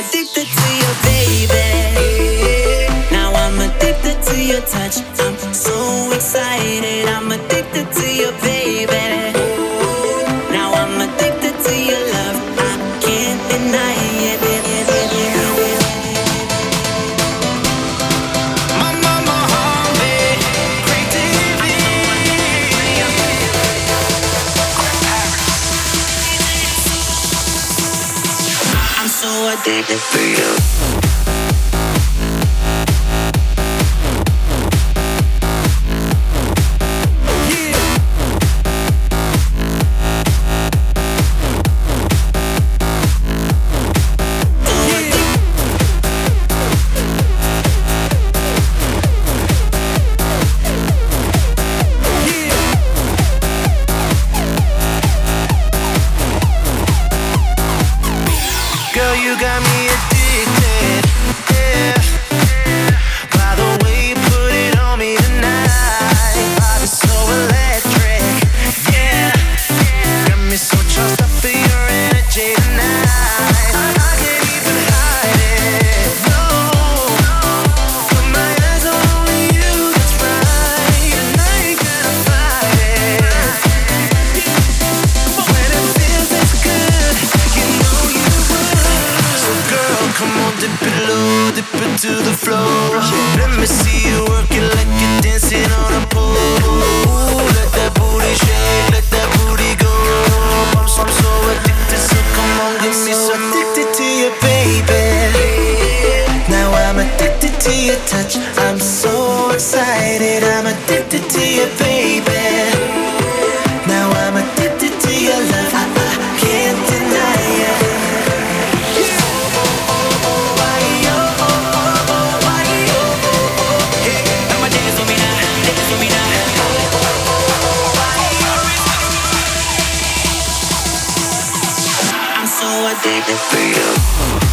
addicted to your baby. Now I'm addicted to your touch. I'm so excited. I'm addicted to your. Baby. So addicted to you. It low, dip it to the floor. Let me see you work it like you're dancing on a pole. Ooh, let that booty shake, let that booty go. I'm so, I'm so addicted, so come on, get me so addicted to you, baby. Now I'm addicted to your touch. I'm so excited. I'm addicted to you, baby. so addicted for you.